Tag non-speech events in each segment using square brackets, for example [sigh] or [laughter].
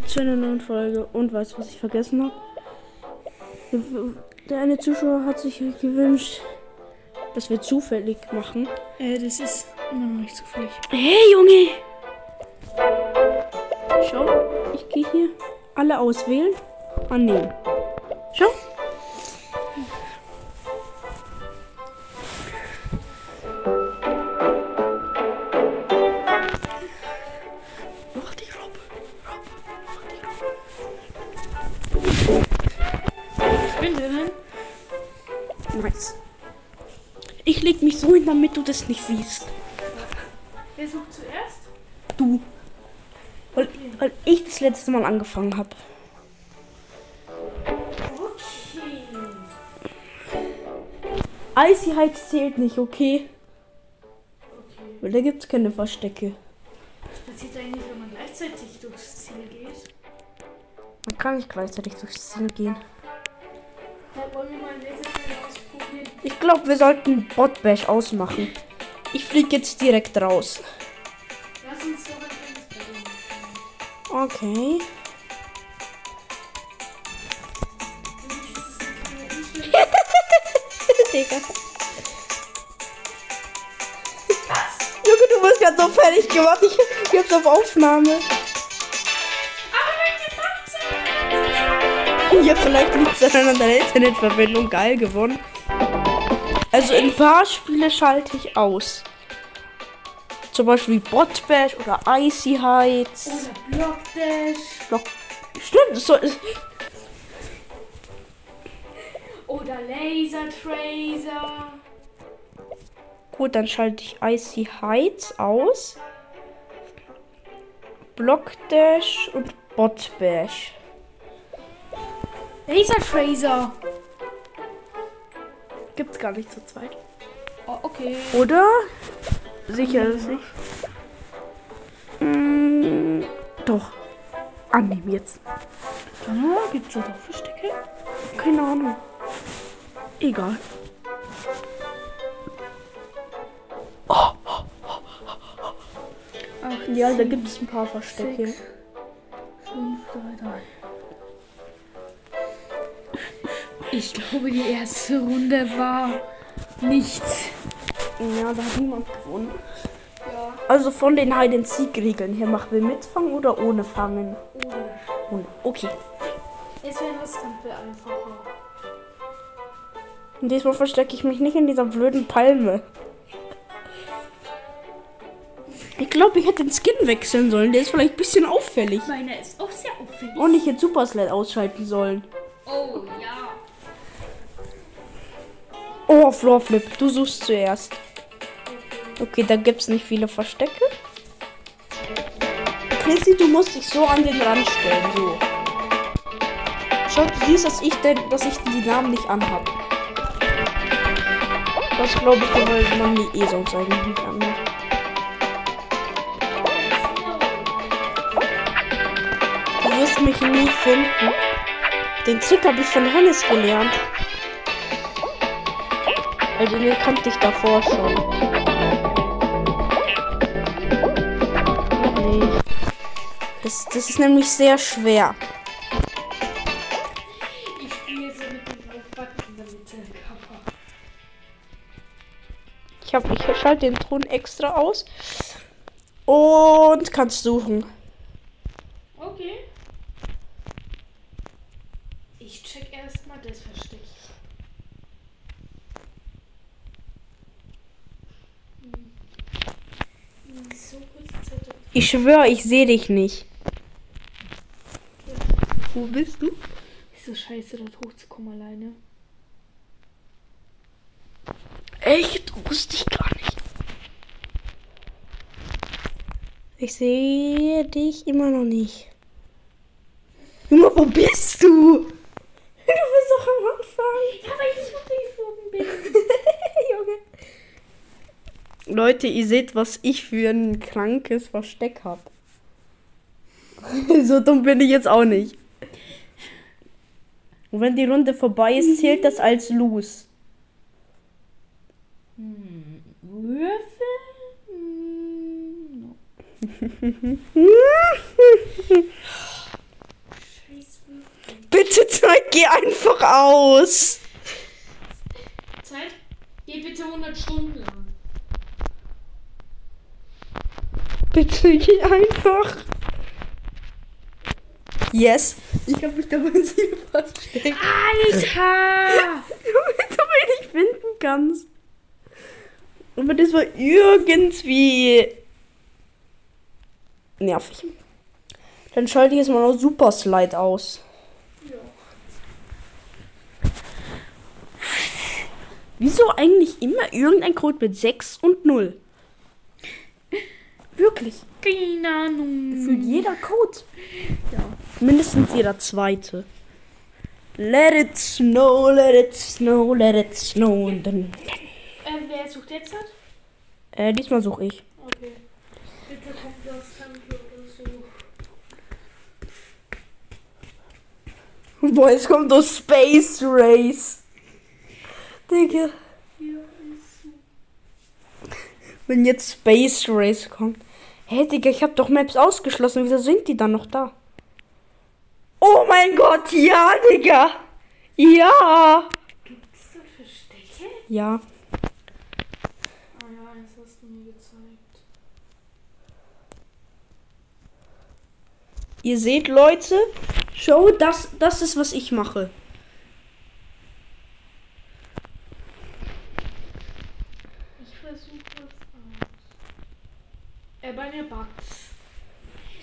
Zu einer neuen Folge. Und weißt du, was ich vergessen habe? Der eine Zuschauer hat sich gewünscht, dass wir zufällig machen. Äh, das ist immer noch nicht zufällig. Hey, Junge! Schau, ich gehe hier alle auswählen. Annehmen. Schau. So hin, damit du das nicht siehst. Wer sucht zuerst? Du. Weil, weil ich das letzte Mal angefangen habe. Icy Heights zählt nicht, okay? Weil da gibt's keine Verstecke. Was passiert eigentlich, wenn man gleichzeitig durchs Ziel geht? Man kann nicht gleichzeitig durchs Ziel gehen. Da wollen wir mal nächstes Mal ausprobieren. Ich glaube, wir sollten Botbash ausmachen. Ich fliege jetzt direkt raus. Okay. Digga. Junge, du wirst gerade so fertig gemacht. Ich, ich hab's auf Aufnahme. Ja, vielleicht liegt es an der Internetverbindung. Geil gewonnen. Also in ein paar Spiele schalte ich aus. Zum Beispiel Botbash oder Icy Heights. Oder Blockdash. Block. Stimmt, das soll, Oder Laser Tracer. Gut, dann schalte ich Icy Heights aus. Blockdash und Botbash. Laser Tracer. Gibt's gar nicht zu zweit. Oh, okay. Oder? Sicher ist nicht. Mm, doch. Annehmen jetzt. Ah, gibt's da doch Verstecke? Keine Ahnung. Egal. Ach, Ja, da gibt es ein paar Verstecke. 5, Ich glaube, die erste Runde war nichts. Ja, da hat niemand gewonnen. Ja. Also von den Hide and Seek Regeln her machen wir mitfangen oder ohne fangen? Oder. Ohne. Okay. Es wäre das Stempel einfacher. Und diesmal verstecke ich mich nicht in dieser blöden Palme. Ich glaube, ich hätte den Skin wechseln sollen. Der ist vielleicht ein bisschen auffällig. Meiner ist auch sehr auffällig. Und ich hätte Super Sled ausschalten sollen. Oh, Floorflip, du suchst zuerst. Okay, da gibt es nicht viele Verstecke. Chrissy, du musst dich so an den Rand stellen. So. Schau, du siehst, dass ich, denn, dass ich die Namen nicht anhab. Das glaube ich, weil man die eh sonst eigentlich nicht anhat. Du wirst mich nie finden. Den Trick habe ich von Hennes gelernt. Also den kannte ich davor schon. Nee. Das, das ist nämlich sehr schwer. Ich spiele so mit dem Button in der Mitte. Kappa. Ich, hab, ich schalte den Ton extra aus. Und kannst suchen. Okay. Ich check erstmal das Versteck. Hm. Hm, So kurze Zeit. doch. Ich schwöre, ich sehe dich nicht. Wo bist du? Ist so scheiße, dort hochzukommen alleine. Echt? Wusste ich gar nicht. Ich sehe dich immer noch nicht. Junge, wo bist du? Du bist doch am Anfang. Ja, weil ich so geflogen bin. [laughs] Leute, ihr seht, was ich für ein krankes Versteck habe. [laughs] so dumm bin ich jetzt auch nicht. Und wenn die Runde vorbei ist, zählt das als Lose. Würfel? [laughs] Hm, no. geh einfach aus. Zeit? Geh bitte 100 Stunden lang. Bitte geh einfach. Yes. Ich habe mich dabei sie versteckt. Alter! Damit du mich nicht finden kannst. Aber das war irgendwie nervig. Dann schalte ich jetzt mal noch Super Slide aus. Ja. Wieso eigentlich immer irgendein Code mit 6 und 0? Wirklich. Keine Ahnung. Gefühlt jeder Code. Ja. Mindestens jeder zweite. Let it snow, let it snow, let it snow. Und dann, Äh, wer sucht jetzt hat? äh, diesmal suche ich. Okay. Bitte kommt das Tempel oder so. Boah, jetzt kommt das Space Race. Digga. Hier ist so. Wenn jetzt Space Race kommt. Hä, Digga, ich hab doch Maps ausgeschlossen. Wieso sind die dann noch da? Oh mein Gott, ja, Digga. Ja. Gibt's da Verstecke? Ja. Ah ja, eins hast du mir gezeigt. Ihr seht, Leute. Show, das, das ist, was ich mache. Ich versuche was aus. Äh, bei mir bugt's.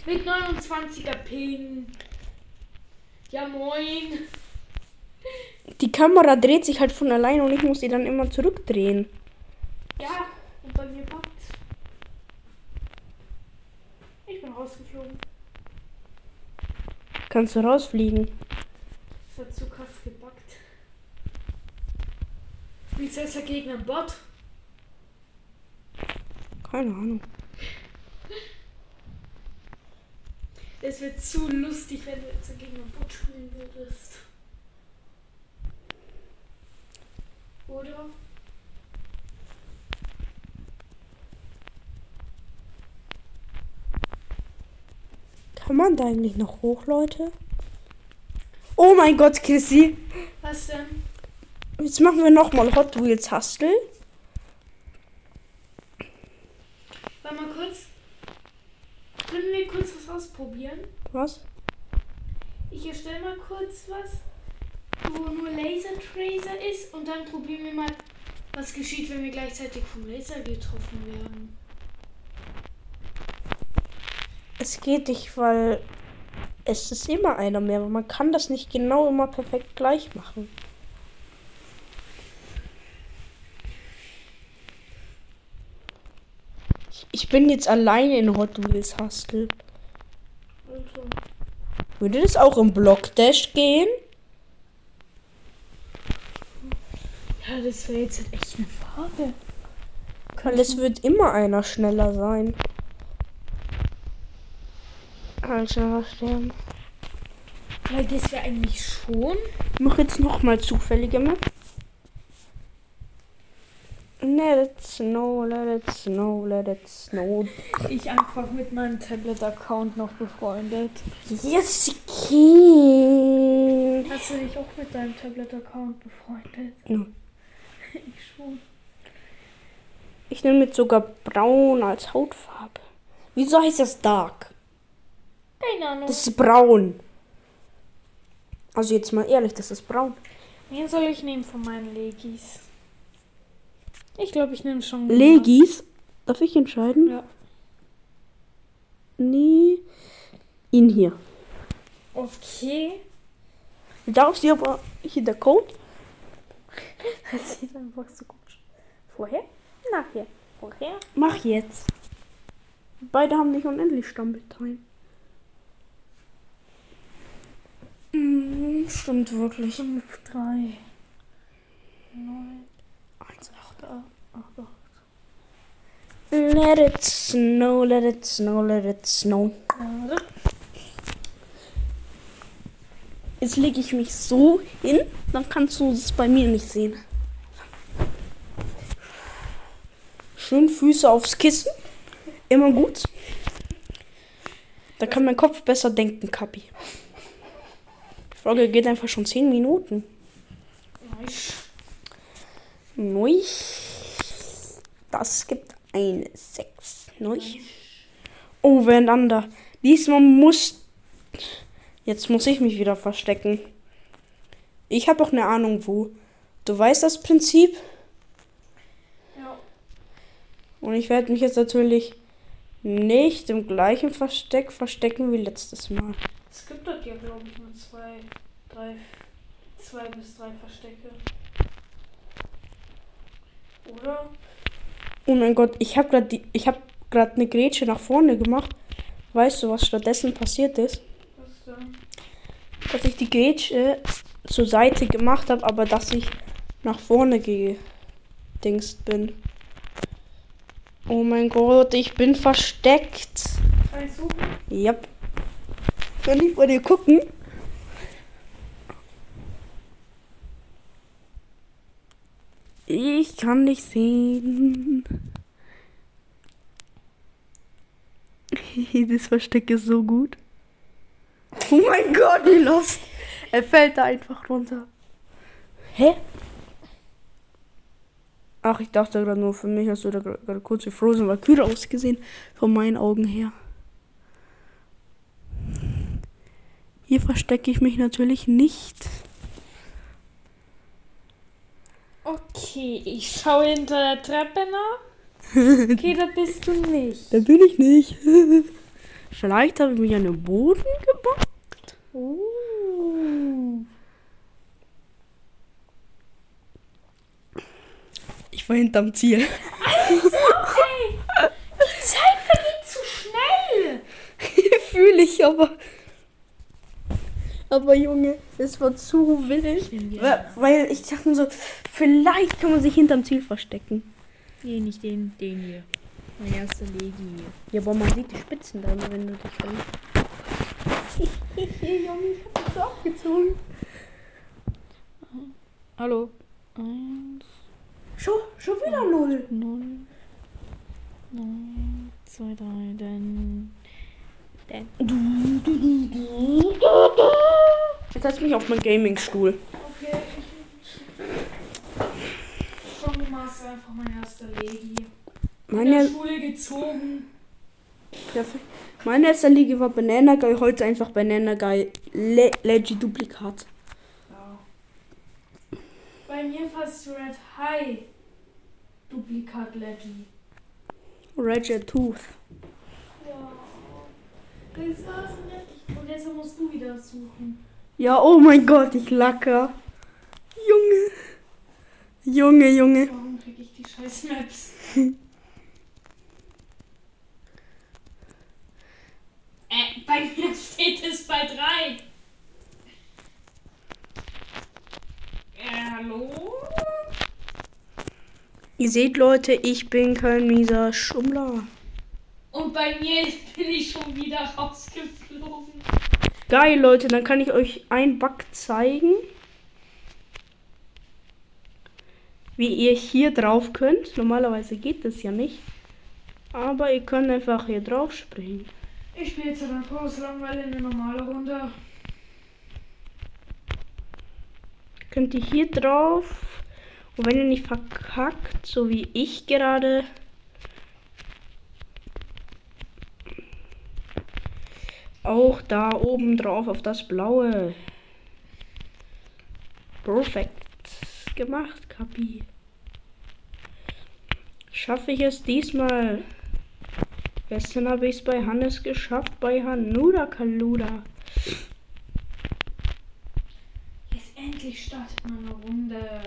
Mit 29er Ping. Ja, moin. Die Kamera dreht sich halt von allein und ich muss die dann immer zurückdrehen. Ja, und bei mir bugt's. Ich bin rausgeflogen. Kannst du rausfliegen? Das hat so krass gebuggt. Spielst du jetzt dagegen einen Bot? Keine Ahnung. Es wird zu lustig, wenn du jetzt dagegen einen Bot spielen würdest. Oder? Kann man da eigentlich noch hoch, Leute? Oh mein Gott, Chrissy. Was denn? Jetzt machen wir nochmal Hot Wheels Hustle. Warte mal kurz. Können wir kurz was ausprobieren? Was? Ich erstelle mal kurz was, wo nur Laser Tracer ist und dann probieren wir mal, was geschieht, wenn wir gleichzeitig vom Laser getroffen werden. Es geht nicht, weil es ist immer einer mehr. Aber man kann das nicht genau immer perfekt gleich machen. Ich- Ich bin jetzt alleine in Hot Wheels Hustle. Würde das auch im Block Dash gehen? ja, das wäre jetzt halt echt eine Frage. Weil es wird immer einer schneller sein. Als schneller sterben. Weil das wäre eigentlich schon. Ich mach jetzt nochmal zufällige Map. Let it snow, let it snow, let it snow. Ich einfach mit meinem Tablet-Account noch befreundet. Yes, King. Hast du dich auch mit deinem Tablet-Account befreundet? Ja. [laughs] Ich schon. Ich nehme jetzt sogar braun als Hautfarbe. Wieso heißt das Dark? Keine Ahnung. Das ist braun. Also jetzt mal ehrlich, das ist braun. Wen soll ich nehmen von meinen Legis? Ich glaube, ich nehme schon. Legis? Darf ich entscheiden? Ja. Nee. Ihn hier. Okay. Du darfst hier aber hier der Code. [laughs] Das sieht einfach so gut. Vorher? Nachher. Vorher? Mach jetzt. Beide haben nicht unendlich Stammbetime. Mm, stimmt wirklich. 5, 3, 9, 1, 8, 8, 8. Let it snow, let it snow, let it snow. Warte. Jetzt lege ich mich so hin, dann kannst du es bei mir nicht sehen. Schön Füße aufs Kissen. Immer gut. Da kann mein Kopf besser denken, Kapi. Die Folge geht einfach schon 10 Minuten. Neu. Das gibt eine 6. Neu. Oh, Overeinander. Diesmal muss. Jetzt muss ich mich wieder verstecken. Ich habe auch eine Ahnung, wo. Du weißt das Prinzip. Ja. Und ich werde mich jetzt natürlich nicht im gleichen Versteck verstecken wie letztes Mal. Es gibt dort ja, glaube ich, nur zwei, drei, zwei bis drei Verstecke. Oder? Oh mein Gott, ich habe gerade die, ich habe gerade eine Grätsche nach vorne gemacht. Weißt du, was stattdessen passiert ist? Was denn? Dass ich die Grätsche zur Seite gemacht habe, aber dass ich nach vorne gedingst bin. Oh mein Gott, ich bin versteckt. Kann ich suchen? Yep. Kann ich bei dir gucken? Ich kann dich sehen. [laughs] das Versteck ist so gut. Oh mein Gott, wie lost. Er fällt da einfach runter. Hä? Ach, ich dachte gerade nur für mich, hast du da gerade kurz wie Frozen Valkyrie ausgesehen. Von meinen Augen her. Hier verstecke ich mich natürlich nicht. Okay, ich schaue hinter der Treppe nach. [laughs] Okay, da bist du nicht. Da bin ich nicht. [laughs] Vielleicht habe ich mich an den Boden gebockt. Uh. Ich war hinterm Ziel. Okay. Die Zeit vergeht zu schnell. [laughs] Fühle ich aber. Aber Junge, es war zu wild. Weil, weil ich dachte so, vielleicht kann man sich hinterm Ziel verstecken. Nee, nicht den, den hier. Mein erster Legi hier. Ja, aber man sieht die Spitzen dann, wenn du dich fängst. [laughs] Junge, ich hab das so abgezogen. Hallo. Eins, Schon, schon wieder null. null, neun, zwei, drei, dann. Dann. Jetzt setz mich auf meinen Gaming-Stuhl. Okay. Schon mal ist einfach mein erster Legi. In der Meine, Schule gezogen. perfekt. Meine erste Liga war Banana Guy, heute einfach Banana Guy Le Leggy Duplikat. Ja. Bei mir fast Red High. Duplikat Leggy. Reggie Tooth. Ja. Das war's nicht. Und jetzt musst du wieder suchen. Ja, oh mein Gott, ich lacker. Junge. Junge, Junge. Warum krieg ich die scheiß Maps? [laughs] äh, bei mir steht es bei drei. Äh, hallo? Ihr seht, Leute, ich bin kein mieser Schummler. Und bei mir bin ich schon wieder rausgeflogen. Geil, Leute, dann kann ich euch einen Bug zeigen. Wie ihr hier drauf könnt. Normalerweise geht das ja nicht. Aber ihr könnt einfach hier drauf springen. Ich spiele jetzt aber Pause langweile eine normale Runde. Könnt ihr hier drauf. Und wenn ihr nicht verkackt, so wie ich gerade. Auch da oben drauf auf das blaue. Perfekt gemacht, Kapi. Schaffe ich es diesmal? Gestern habe ich es bei Hannes geschafft, bei Hanuda Kaluda. Jetzt endlich startet mal eine Runde.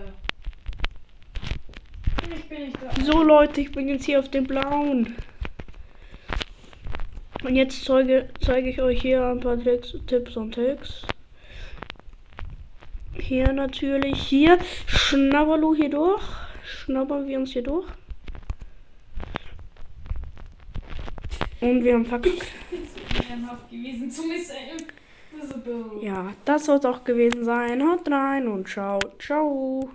Ich bin nicht da. So Leute, ich bin jetzt hier auf dem blauen. Und jetzt zeige, zeige ich euch hier ein paar Tricks, Tipps und Tricks. Hier natürlich, hier Schnabberlu hier durch. Schnabbern wir uns hier durch. Und wir haben verkackt. [laughs] Ja, das soll es auch gewesen sein. Haut rein und ciao, ciao.